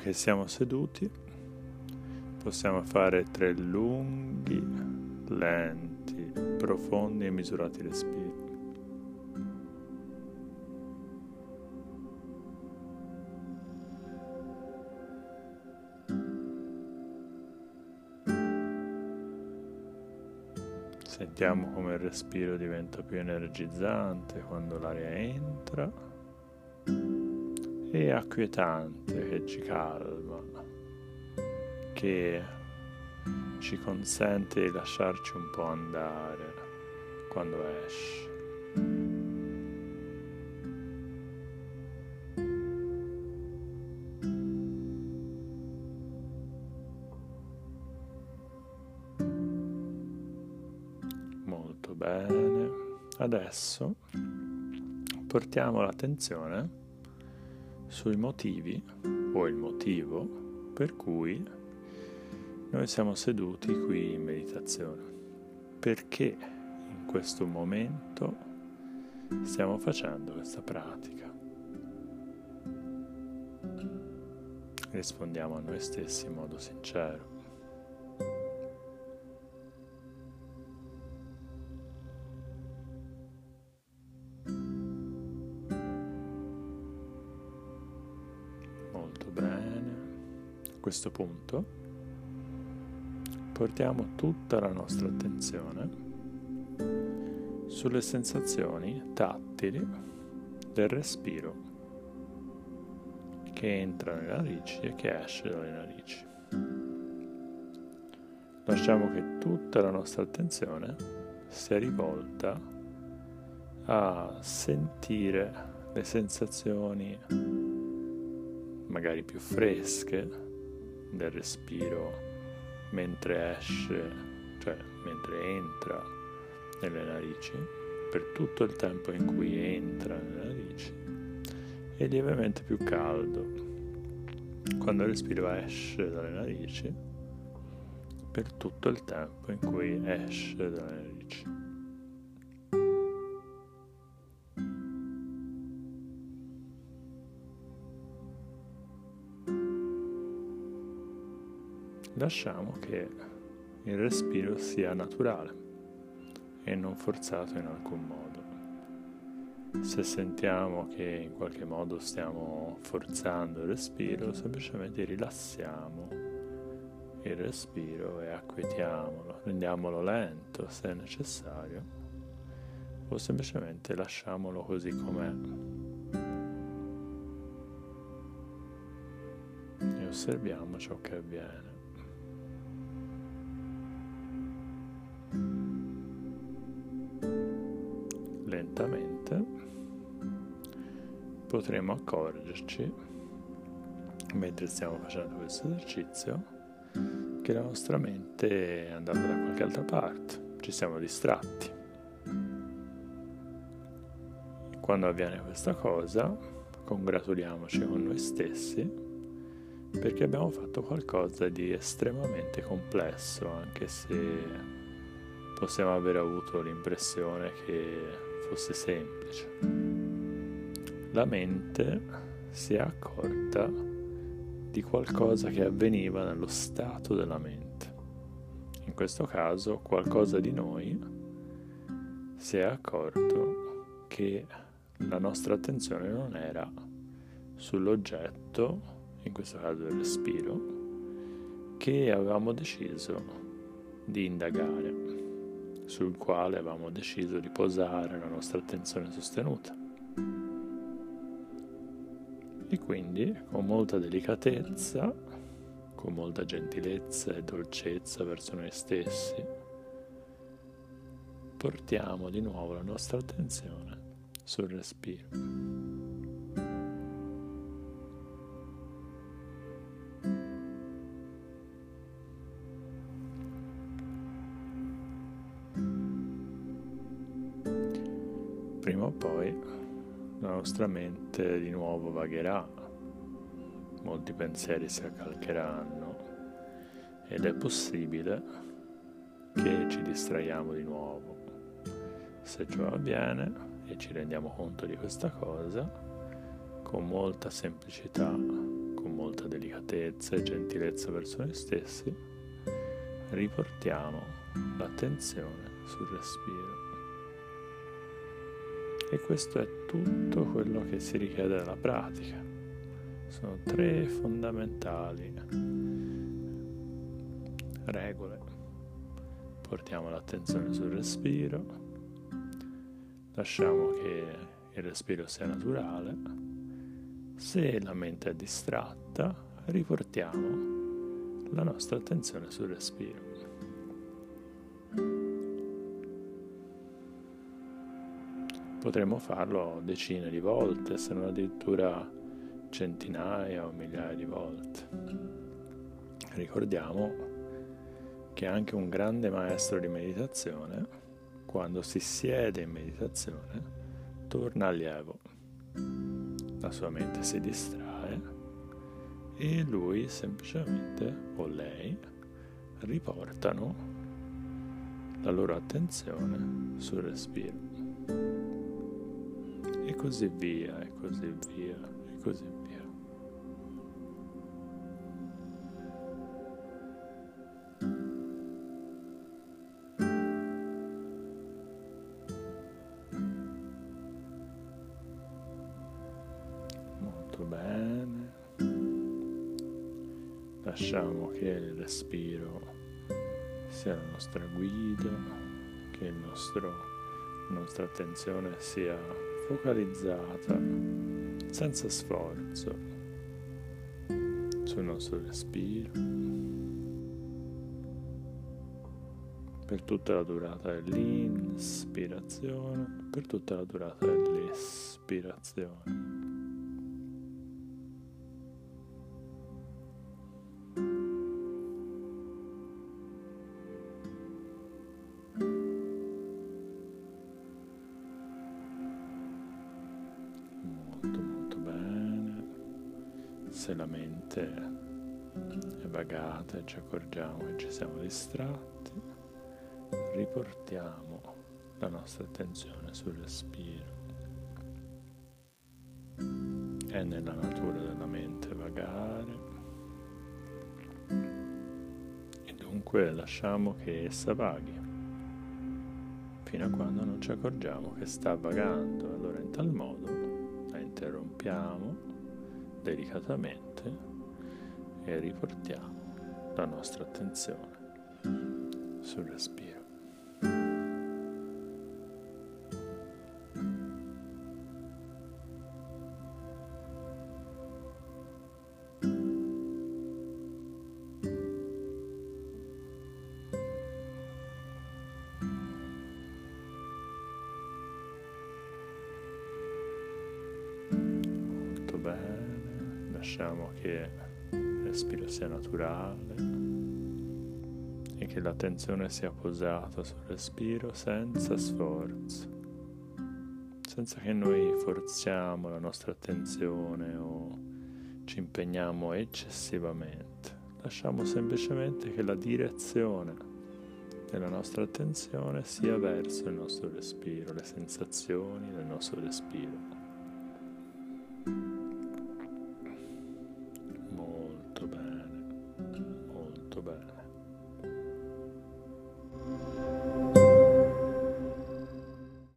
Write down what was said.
Che siamo seduti, possiamo fare tre lunghi, lenti, profondi e misurati respiri. Sentiamo come il respiro diventa più energizzante quando l'aria entra e acquietante che ci calma, che ci consente di lasciarci un po' andare quando esce. Molto bene. Adesso portiamo l'attenzione sui motivi o il motivo per cui noi siamo seduti qui in meditazione. Perché in questo momento stiamo facendo questa pratica? Rispondiamo a noi stessi in modo sincero. Questo punto portiamo tutta la nostra attenzione sulle sensazioni tattili del respiro che entra nelle narici e che esce dalle narici. Lasciamo che tutta la nostra attenzione sia rivolta a sentire le sensazioni magari più fresche del respiro mentre esce, cioè mentre entra nelle narici, per tutto il tempo in cui entra nelle narici, e lievemente più caldo quando il respiro esce dalle narici, per tutto il tempo in cui esce dalle narici. Lasciamo che il respiro sia naturale e non forzato in alcun modo. Se sentiamo che in qualche modo stiamo forzando il respiro, semplicemente rilassiamo il respiro e acquietiamolo, rendiamolo lento se necessario o semplicemente lasciamolo così com'è. E osserviamo ciò che avviene. Lentamente potremo accorgerci, mentre stiamo facendo questo esercizio, che la nostra mente è andata da qualche altra parte, ci siamo distratti. Quando avviene questa cosa, congratuliamoci con noi stessi perché abbiamo fatto qualcosa di estremamente complesso, anche se possiamo aver avuto l'impressione che fosse semplice. La mente si è accorta di qualcosa che avveniva nello stato della mente. In questo caso qualcosa di noi si è accorto che la nostra attenzione non era sull'oggetto, in questo caso il respiro, che avevamo deciso di indagare sul quale avevamo deciso di posare la nostra attenzione sostenuta. E quindi con molta delicatezza, con molta gentilezza e dolcezza verso noi stessi, portiamo di nuovo la nostra attenzione sul respiro. La nostra mente di nuovo vagherà, molti pensieri si accalcheranno ed è possibile che ci distraiamo di nuovo. Se ciò avviene e ci rendiamo conto di questa cosa, con molta semplicità, con molta delicatezza e gentilezza verso noi stessi, riportiamo l'attenzione sul respiro. E questo è tutto quello che si richiede dalla pratica. Sono tre fondamentali regole. Portiamo l'attenzione sul respiro, lasciamo che il respiro sia naturale. Se la mente è distratta, riportiamo la nostra attenzione sul respiro. Potremmo farlo decine di volte, se non addirittura centinaia o migliaia di volte. Ricordiamo che anche un grande maestro di meditazione, quando si siede in meditazione, torna allievo. La sua mente si distrae e lui semplicemente, o lei, riportano la loro attenzione sul respiro e così via, e così via, e così via. Molto bene. Lasciamo che il respiro sia la nostra guida, che il nostro, la nostra attenzione sia focalizzata, senza sforzo, sul nostro respiro per tutta la durata dell'inspirazione, per tutta la durata dell'espirazione. Se la mente è vagata e ci accorgiamo che ci siamo distratti, riportiamo la nostra attenzione sul respiro. È nella natura della mente vagare e dunque lasciamo che essa vaghi fino a quando non ci accorgiamo che sta vagando. Allora in tal modo la interrompiamo delicatamente e riportiamo la nostra attenzione sul respiro. Lasciamo che il respiro sia naturale e che l'attenzione sia posata sul respiro senza sforzo, senza che noi forziamo la nostra attenzione o ci impegniamo eccessivamente. Lasciamo semplicemente che la direzione della nostra attenzione sia verso il nostro respiro, le sensazioni del nostro respiro. Bye.